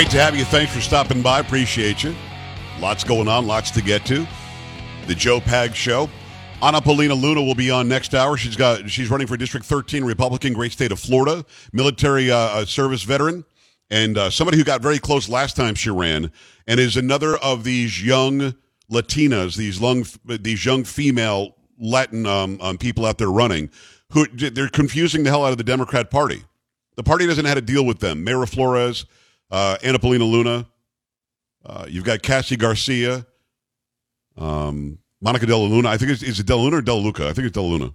Great to have you. Thanks for stopping by. Appreciate you. Lots going on, lots to get to. The Joe Pags Show. Anna Paulina Luna will be on next hour. She's got she's running for District 13 Republican, great state of Florida, military uh, uh, service veteran, and uh, somebody who got very close last time she ran, and is another of these young Latinas, these young these young female Latin um, um, people out there running, who they're confusing the hell out of the Democrat Party. The party doesn't know how to deal with them. Mayra Flores, uh, Anna Paulina Luna. Uh, you've got Cassie Garcia, um, Monica Della Luna. I think it's, it Della Luna or Della Luca? I think it's Della Luna.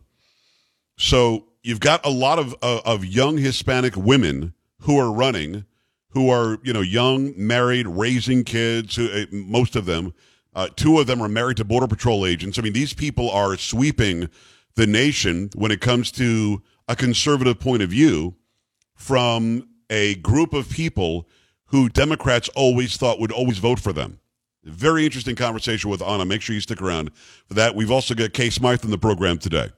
So you've got a lot of uh, of young Hispanic women who are running, who are you know young, married, raising kids. Who, uh, most of them, uh, two of them are married to border patrol agents. I mean, these people are sweeping the nation when it comes to a conservative point of view from a group of people who Democrats always thought would always vote for them. Very interesting conversation with Anna. Make sure you stick around for that. We've also got Kay Smythe in the program today.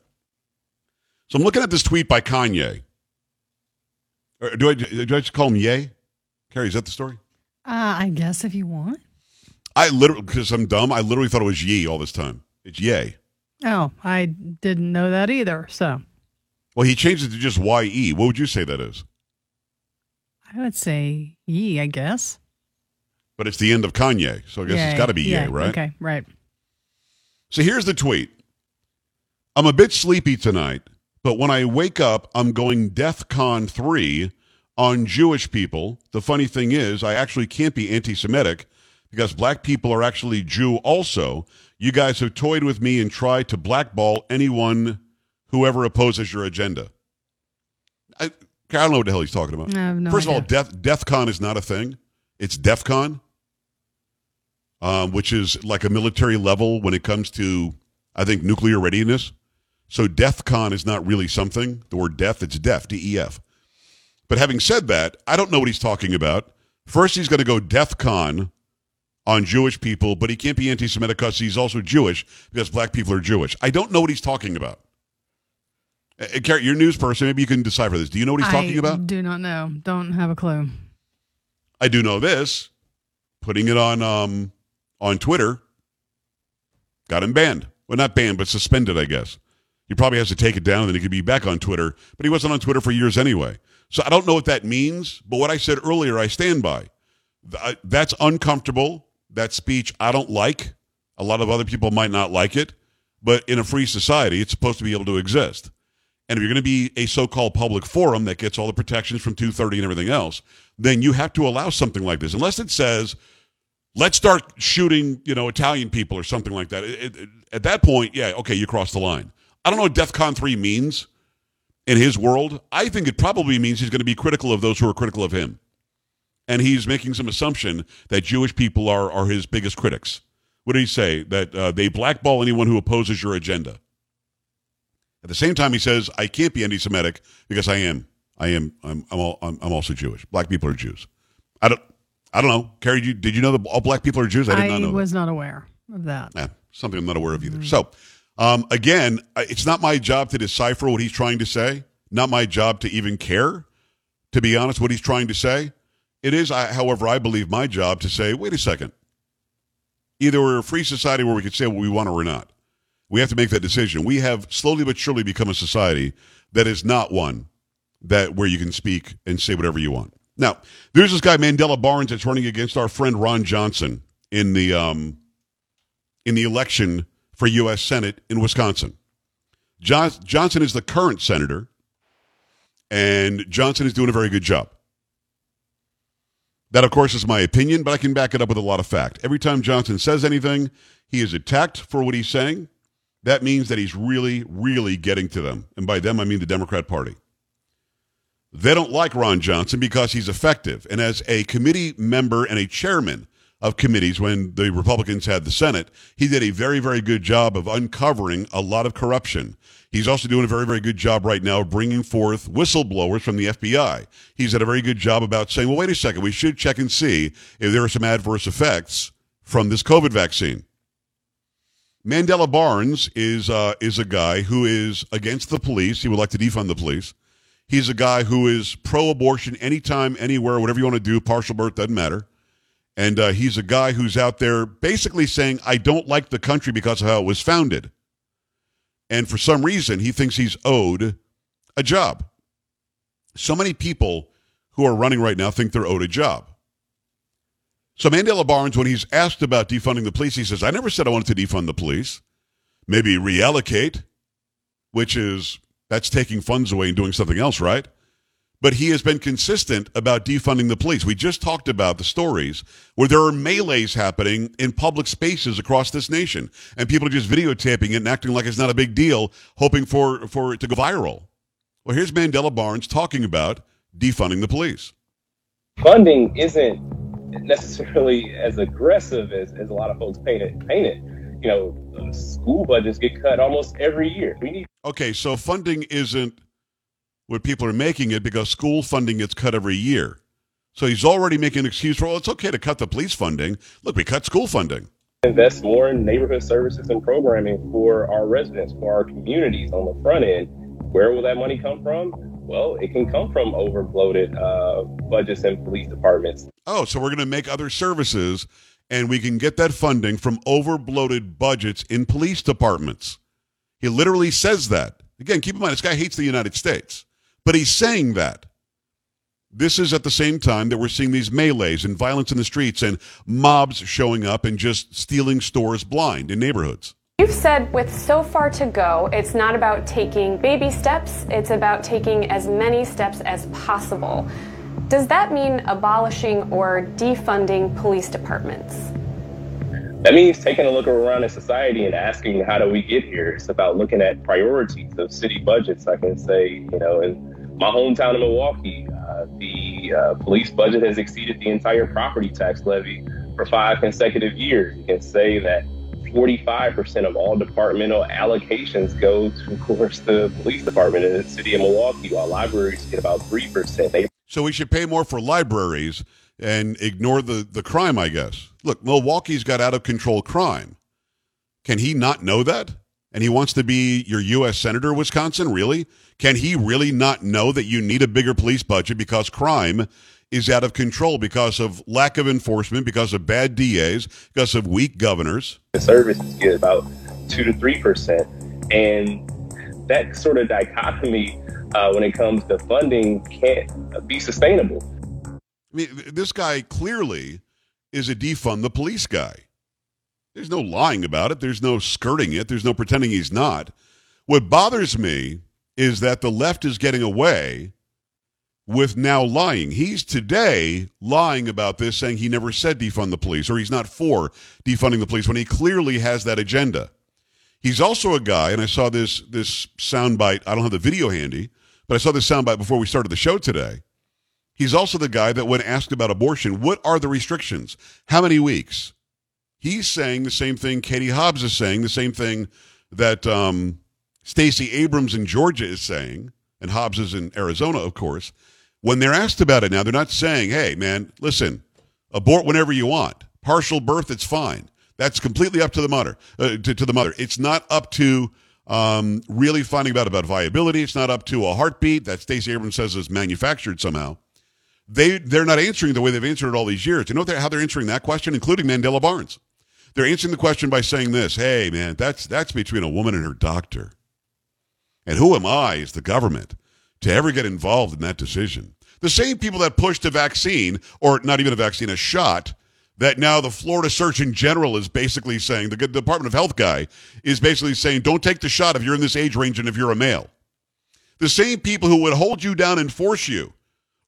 So I'm looking at this tweet by Kanye. Or do I do I just call him Ye? Carrie, is that the story? Uh, I guess if you want. I literally because I'm dumb. I literally thought it was Ye all this time. It's Ye. Oh, I didn't know that either. So. Well, he changed it to just Y E. What would you say that is? I would say ye, I guess. But it's the end of Kanye, so I guess it's got to be yeah, Ye, right? Okay, right. So here's the tweet. I'm a bit sleepy tonight, but when I wake up, I'm going DEF CON 3 on Jewish people. The funny thing is, I actually can't be anti Semitic because black people are actually Jew also. You guys have toyed with me and tried to blackball anyone whoever opposes your agenda. I, I don't know what the hell he's talking about. No First of all, idea. Death DEF CON is not a thing. It's DEF CON, um, which is like a military level when it comes to, I think, nuclear readiness. So DEF CON is not really something. The word death, it's DEF, D E F. But having said that, I don't know what he's talking about. First, he's going to go DEF CON on Jewish people, but he can't be anti Semitic because he's also Jewish because black people are Jewish. I don't know what he's talking about. Uh, uh, Carrie, you're a news person. Maybe you can decipher this. Do you know what he's talking I about? do not know. Don't have a clue. I do know this. Putting it on um, on Twitter got him banned. Well, not banned, but suspended, I guess. He probably has to take it down and then he could be back on Twitter. But he wasn't on Twitter for years anyway. So I don't know what that means. But what I said earlier, I stand by. That's uncomfortable. That speech I don't like. A lot of other people might not like it. But in a free society, it's supposed to be able to exist. And if you're going to be a so-called public forum that gets all the protections from 230 and everything else, then you have to allow something like this. Unless it says, let's start shooting, you know, Italian people or something like that. It- it- at that point, yeah, okay, you cross the line. I don't know what DEF CON 3 means in his world. I think it probably means he's going to be critical of those who are critical of him. And he's making some assumption that Jewish people are, are his biggest critics. What did he say? That uh, they blackball anyone who opposes your agenda. At the same time, he says, I can't be anti Semitic because I am. I am. I'm, I'm, all, I'm, I'm also Jewish. Black people are Jews. I don't. I don't know. Carrie, did you, did you know that all black people are Jews? I did not know. that. was not aware of that. Yeah, something I'm not aware of either. So, um, again, it's not my job to decipher what he's trying to say. Not my job to even care, to be honest, what he's trying to say. It is, I, however, I believe my job to say, wait a second. Either we're a free society where we can say what we want or we're not. We have to make that decision. We have slowly but surely become a society that is not one that where you can speak and say whatever you want. Now, there's this guy Mandela Barnes that's running against our friend Ron Johnson in the um, in the election for U.S. Senate in Wisconsin. John, Johnson is the current senator, and Johnson is doing a very good job. That, of course, is my opinion, but I can back it up with a lot of fact. Every time Johnson says anything, he is attacked for what he's saying. That means that he's really, really getting to them. And by them, I mean the Democrat Party. They don't like Ron Johnson because he's effective. And as a committee member and a chairman of committees when the Republicans had the Senate, he did a very, very good job of uncovering a lot of corruption. He's also doing a very, very good job right now of bringing forth whistleblowers from the FBI. He's done a very good job about saying, well, wait a second, we should check and see if there are some adverse effects from this COVID vaccine. Mandela Barnes is uh, is a guy who is against the police. He would like to defund the police. He's a guy who is pro abortion anytime, anywhere, whatever you want to do, partial birth, doesn't matter. And uh, he's a guy who's out there basically saying, I don't like the country because of how it was founded. And for some reason, he thinks he's owed a job. So many people who are running right now think they're owed a job. So Mandela Barnes, when he's asked about defunding the police, he says, I never said I wanted to defund the police. Maybe reallocate, which is that's taking funds away and doing something else, right? But he has been consistent about defunding the police. We just talked about the stories where there are melees happening in public spaces across this nation, and people are just videotaping it and acting like it's not a big deal, hoping for, for it to go viral. Well, here's Mandela Barnes talking about defunding the police. Funding isn't necessarily as aggressive as, as a lot of folks paint it. Paint it. You know, school budgets get cut almost every year. We need. Okay, so funding isn't what people are making it because school funding gets cut every year. So he's already making an excuse for, well, it's okay to cut the police funding. Look, we cut school funding. Invest more in neighborhood services and programming for our residents, for our communities on the front end. Where will that money come from? Well, it can come from overbloated uh, budgets and police departments. Oh, so we're going to make other services and we can get that funding from overbloated budgets in police departments. He literally says that. Again, keep in mind, this guy hates the United States. But he's saying that. This is at the same time that we're seeing these melees and violence in the streets and mobs showing up and just stealing stores blind in neighborhoods. You've said with so far to go, it's not about taking baby steps, it's about taking as many steps as possible. Does that mean abolishing or defunding police departments? That means taking a look around at society and asking, how do we get here? It's about looking at priorities of city budgets. I can say, you know, in my hometown of Milwaukee, uh, the uh, police budget has exceeded the entire property tax levy for five consecutive years. You can say that 45% of all departmental allocations go towards the police department in the city of Milwaukee, while libraries get about 3%. They- so we should pay more for libraries and ignore the, the crime, I guess. Look, Milwaukee's got out of control crime. Can he not know that? And he wants to be your U.S. Senator, Wisconsin? Really? Can he really not know that you need a bigger police budget because crime is out of control because of lack of enforcement, because of bad DAs, because of weak governors? The services get about 2 to 3%. And that sort of dichotomy uh, when it comes to funding can't be sustainable. I mean, this guy clearly is a defund the police guy. There's no lying about it. There's no skirting it. There's no pretending he's not. What bothers me is that the left is getting away with now lying. He's today lying about this, saying he never said defund the police or he's not for defunding the police when he clearly has that agenda. He's also a guy, and I saw this this soundbite. I don't have the video handy, but I saw this soundbite before we started the show today. He's also the guy that, when asked about abortion, what are the restrictions? How many weeks? He's saying the same thing Katie Hobbs is saying, the same thing that um, Stacey Abrams in Georgia is saying, and Hobbs is in Arizona, of course. When they're asked about it now, they're not saying, hey, man, listen, abort whenever you want. Partial birth, it's fine. That's completely up to the mother. Uh, to, to, the mother. It's not up to um, really finding out about viability. It's not up to a heartbeat that Stacey Abrams says is manufactured somehow. They they're not answering the way they've answered it all these years. You know how they're answering that question, including Mandela Barnes. They're answering the question by saying this: "Hey, man, that's that's between a woman and her doctor." And who am I, as the government, to ever get involved in that decision? The same people that pushed a vaccine, or not even a vaccine, a shot, that now the Florida Surgeon General is basically saying, the Department of Health guy is basically saying, don't take the shot if you're in this age range and if you're a male. The same people who would hold you down and force you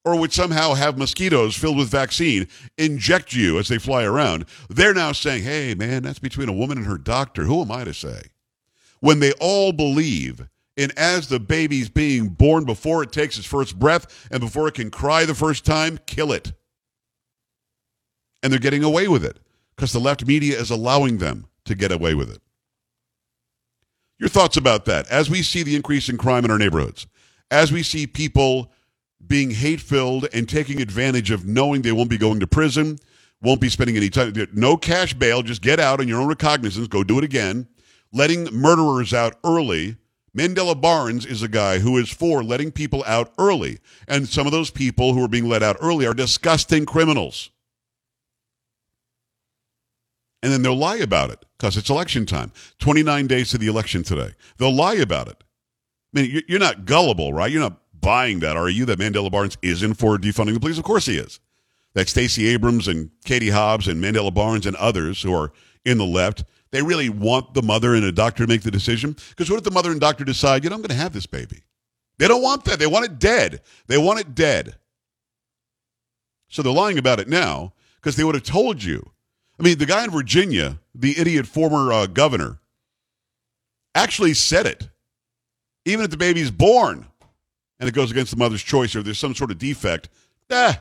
or would somehow have mosquitoes filled with vaccine inject you as they fly around, they're now saying, hey, man, that's between a woman and her doctor. Who am I to say? When they all believe in as the baby's being born before it takes its first breath and before it can cry the first time, kill it. And they're getting away with it because the left media is allowing them to get away with it. Your thoughts about that as we see the increase in crime in our neighborhoods, as we see people being hate filled and taking advantage of knowing they won't be going to prison, won't be spending any time. No cash bail, just get out on your own recognizance, go do it again. Letting murderers out early Mandela Barnes is a guy who is for letting people out early. And some of those people who are being let out early are disgusting criminals. And then they'll lie about it because it's election time. 29 days to the election today. They'll lie about it. I mean, you're not gullible, right? You're not buying that, are you? That Mandela Barnes isn't for defunding the police? Of course he is. That Stacey Abrams and Katie Hobbs and Mandela Barnes and others who are in the left, they really want the mother and the doctor to make the decision. Because what if the mother and doctor decide, you know, I'm going to have this baby? They don't want that. They want it dead. They want it dead. So they're lying about it now because they would have told you. I mean, the guy in Virginia, the idiot former uh, governor, actually said it. Even if the baby's born and it goes against the mother's choice or there's some sort of defect, eh,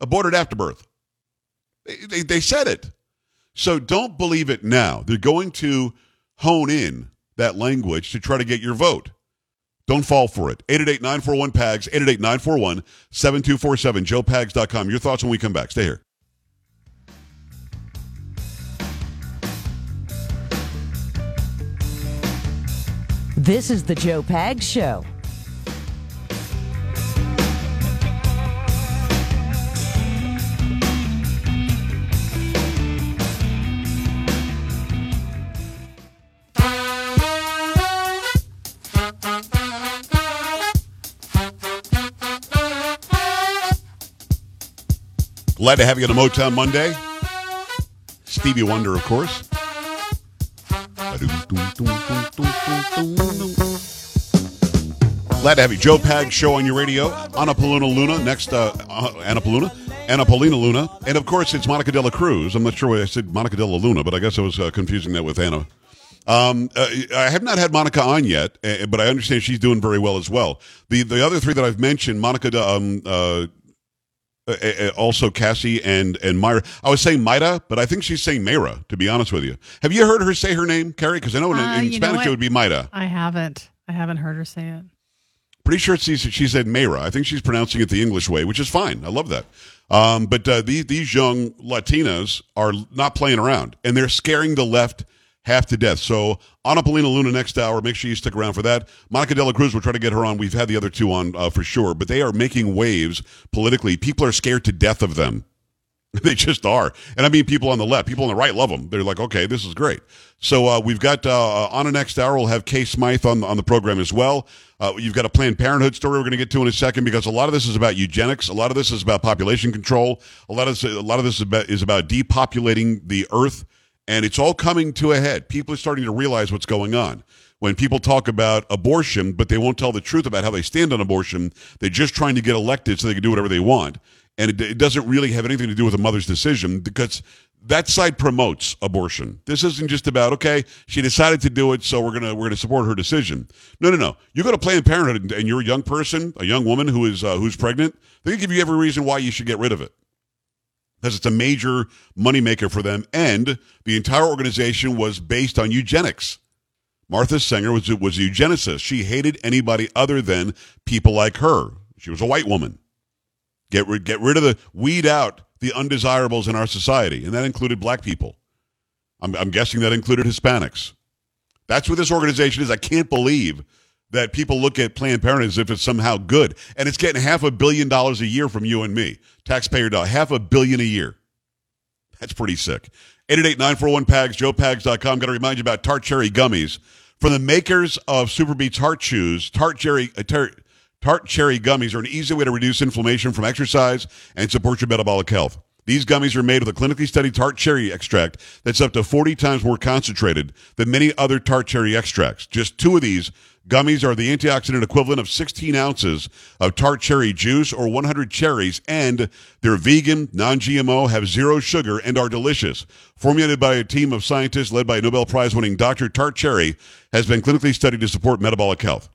aborted after birth. They, they, they said it. So don't believe it now. They're going to hone in that language to try to get your vote. Don't fall for it. 888-941-PAGS, 888-941-7247, joepags.com. Your thoughts when we come back. Stay here. This is the Joe Pags Show. Glad to have you on a Motown Monday. Stevie Wonder, of course. Glad to have you. Joe Pags Show on your radio. Anna Paulina Luna. Next, uh, uh, Anna Paulina. Anna Paulina Luna. And of course, it's Monica De La Cruz. I'm not sure why I said Monica Dela Luna, but I guess I was uh, confusing that with Anna. Um, uh, I have not had Monica on yet, uh, but I understand she's doing very well as well. The the other three that I've mentioned, Monica um, uh, uh, uh, also Cassie and and Myra. I was saying Myra, but I think she's saying Mayra. To be honest with you, have you heard her say her name, Carrie? Because I know in, Uh, in you know Spanish it would be Myra. I haven't. I haven't heard her say it. Pretty sure it's, she said Mayra. I think she's pronouncing it the English way, which is fine. I love that. Um, but uh, these these young Latinas are not playing around, and they're scaring the left half to death. So Anna Paulina Luna next hour. Make sure you stick around for that. Monica De La Cruz. We'll try to get her on. We've had the other two on uh, for sure, but they are making waves politically. People are scared to death of them. They just are. And I mean, people on the left, people on the right love them. They're like, okay, this is great. So uh, we've got uh, on a next hour, we'll have Kay Smythe on, on the program as well. Uh, you've got a Planned Parenthood story we're going to get to in a second because a lot of this is about eugenics. A lot of this is about population control. A lot of this, a lot of this is about, is about depopulating the earth. And it's all coming to a head. People are starting to realize what's going on. When people talk about abortion, but they won't tell the truth about how they stand on abortion, they're just trying to get elected so they can do whatever they want and it, it, doesn't really have anything to do with a mother's decision because that side promotes abortion. This isn't just about okay, she decided to do it, so we're gonna we're gonna support her decision. No, no, no. You go to Planned Parenthood and you're a young person, a young woman who is uh, who's pregnant. They give you every reason why you should get rid of it because it's a major moneymaker for them, and the entire organization was based on eugenics. Margaret Sanger was was a eugenicist. She hated anybody other than people like her. She was a white woman. Get rid, get rid of the, weed out the undesirables in our society. And that included black people. I'm, I'm guessing that included Hispanics. That's what this organization is. I can't believe that people look at Planned Parenthood as if it's somehow good. And it's getting half a billion dollars a year from you and me, taxpayer dollar, half a billion a year. That's pretty sick. 888-941-PAGS, joepags.com. Got to remind you about Tart Cherry Gummies. From the makers of SuperBeets Heart Chews, Tart Cherry, uh, Tart cherry gummies are an easy way to reduce inflammation from exercise and support your metabolic health. These gummies are made with a clinically studied tart cherry extract that's up to 40 times more concentrated than many other tart cherry extracts. Just two of these gummies are the antioxidant equivalent of 16 ounces of tart cherry juice or 100 cherries, and they're vegan, non-GMO, have zero sugar, and are delicious. Formulated by a team of scientists led by Nobel Prize winning Dr. Tart Cherry, has been clinically studied to support metabolic health.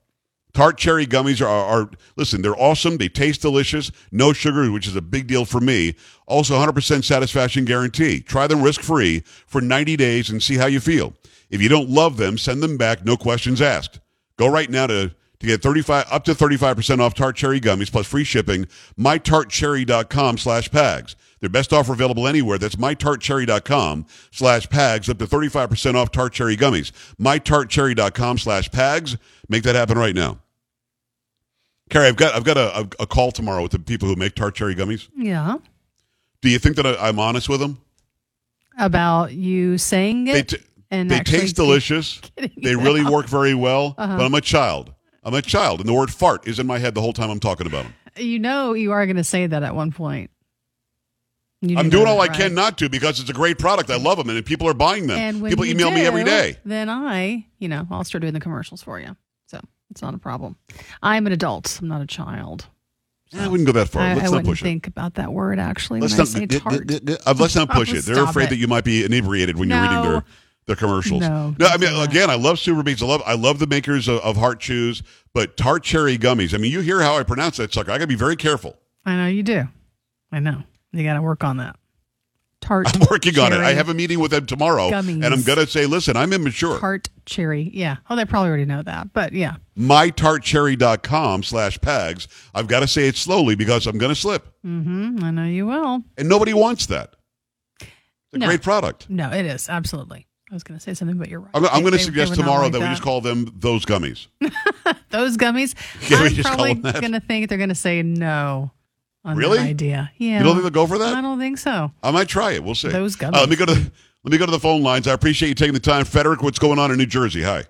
Tart cherry gummies are, are, are, listen, they're awesome. They taste delicious. No sugar, which is a big deal for me. Also, 100% satisfaction guarantee. Try them risk free for 90 days and see how you feel. If you don't love them, send them back. No questions asked. Go right now to To get 35 up to 35% off tart cherry gummies plus free shipping, mytartcherry.com slash pags. Their best offer available anywhere. That's mytartcherry.com slash pags. Up to 35% off tart cherry gummies. mytartcherry.com slash pags. Make that happen right now. Carrie, I've got I've got a, a, call tomorrow with the people who make tart cherry gummies. Yeah. Do you think that I, I'm honest with them? About you saying it. t- and they taste delicious. They really out. work very well. Uh-huh. But I'm a child. I'm a child, and the word fart is in my head the whole time I'm talking about them. You know you are going to say that at one point. I'm doing all I can not to because it's a great product. I love them, and people are buying them. And when people email me every day. Then I, you know, I'll start doing the commercials for you. So it's not a problem. I'm an adult. I'm not a child. I wouldn't go that far. I, let's I not wouldn't push it. think about that word actually Let's when not, I say d- d- d- uh, let's not push it. They're afraid it. that you might be inebriated when you're reading their No. their commercials. No, I don't mean, again, I love SuperBeets. I love I love the makers of, of Heart Chews, but Tart Cherry Gummies. I mean, you hear how I pronounce that sucker. I got to be very careful. I know you do. I know. You got to work on that. Tart. I'm working on it. I have a meeting with them tomorrow, Gummies. and I'm going to say, listen, I'm immature. Tart cherry. Yeah. Oh, they probably already know that. But yeah. mytartcherry.com slash pags. I've got to say it slowly because I'm going to slip. Mm-hmm. I know you will. And nobody wants that. It's a No. great product. No, it is. Absolutely. I was going to say something, but you're right. I'm, I'm going to suggest they would not tomorrow like that, we just call them those gummies. those gummies. Can we I'm just probably going to think they're going to say no on Really? that idea. Yeah. You don't think they'll go for that? I don't think so. I might try it. We'll see. Those Uh, let me go to the, let me go to the phone lines. I appreciate you taking the time. Frederick, what's going on in New Jersey? Hi.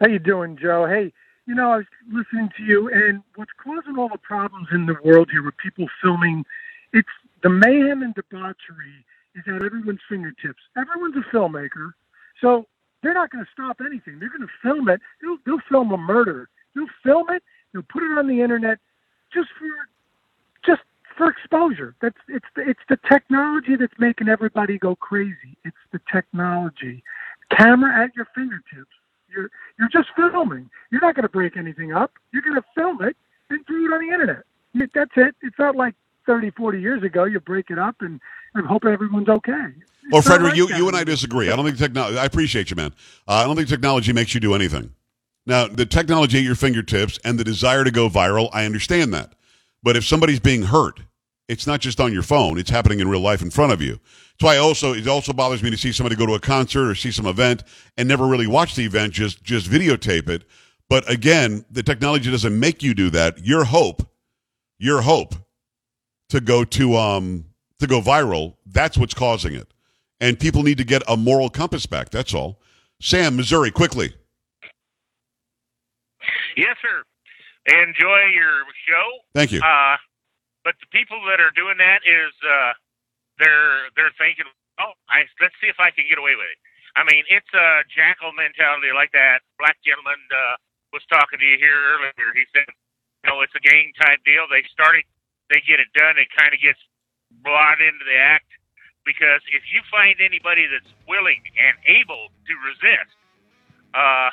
How you doing, Joe? Hey, you know, I was listening to you, and what's causing all the problems in the world here with people filming, it's the mayhem and debauchery is at everyone's fingertips. Everyone's a filmmaker, so they're not going to stop anything. They're going to film it. They'll, they'll film a murder. They'll film it. They'll put it on the internet just for just for exposure. That's it's the, it's the technology that's making everybody go crazy. It's the technology. Camera at your fingertips. You're you're just filming. You're not going to break anything up. You're going to film it and throw it on the internet. That's it. It's not like 30, 40 years ago. You break it up and, and hope everyone's okay. Well, Frederick, like you, that you and I disagree. I don't think technology. I appreciate you, man. Uh, I don't think technology makes you do anything. Now, the technology at your fingertips and the desire to go viral, I understand that. But if somebody's being hurt, it's not just on your phone; it's happening in real life in front of you. That's why also it also bothers me to see somebody go to a concert or see some event and never really watch the event, just just videotape it. But again, the technology doesn't make you do that. Your hope, your hope to go to um to go viral, that's what's causing it. And people need to get a moral compass back. That's all. Sam, Missouri, quickly. Yes, sir. Enjoy your show. Thank you. Uh, but the people that are doing that is uh, they're they're thinking, oh, I, let's see if I can get away with it. I mean, it's a jackal mentality like that black gentleman uh, was talking to you here earlier. He said, you know, it's a gang type deal. They start it, they get it done. It kind of gets brought into the act because if you find anybody that's willing and able to resist, uh,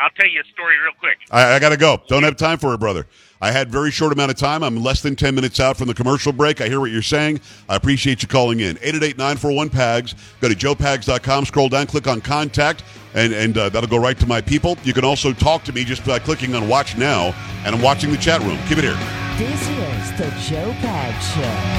I'll tell you a story real quick. I, I got to go. Don't have time for it, brother. I had very short amount of time. I'm less than 10 minutes out from the commercial break. I hear what you're saying. I appreciate you calling in. 888-941-PAGS. Go to joepags.com, scroll down, click on contact, and, and uh, that'll go right to my people. You can also talk to me just by clicking on watch now, and I'm watching the chat room. Keep it here. This is the Joe Pags Show.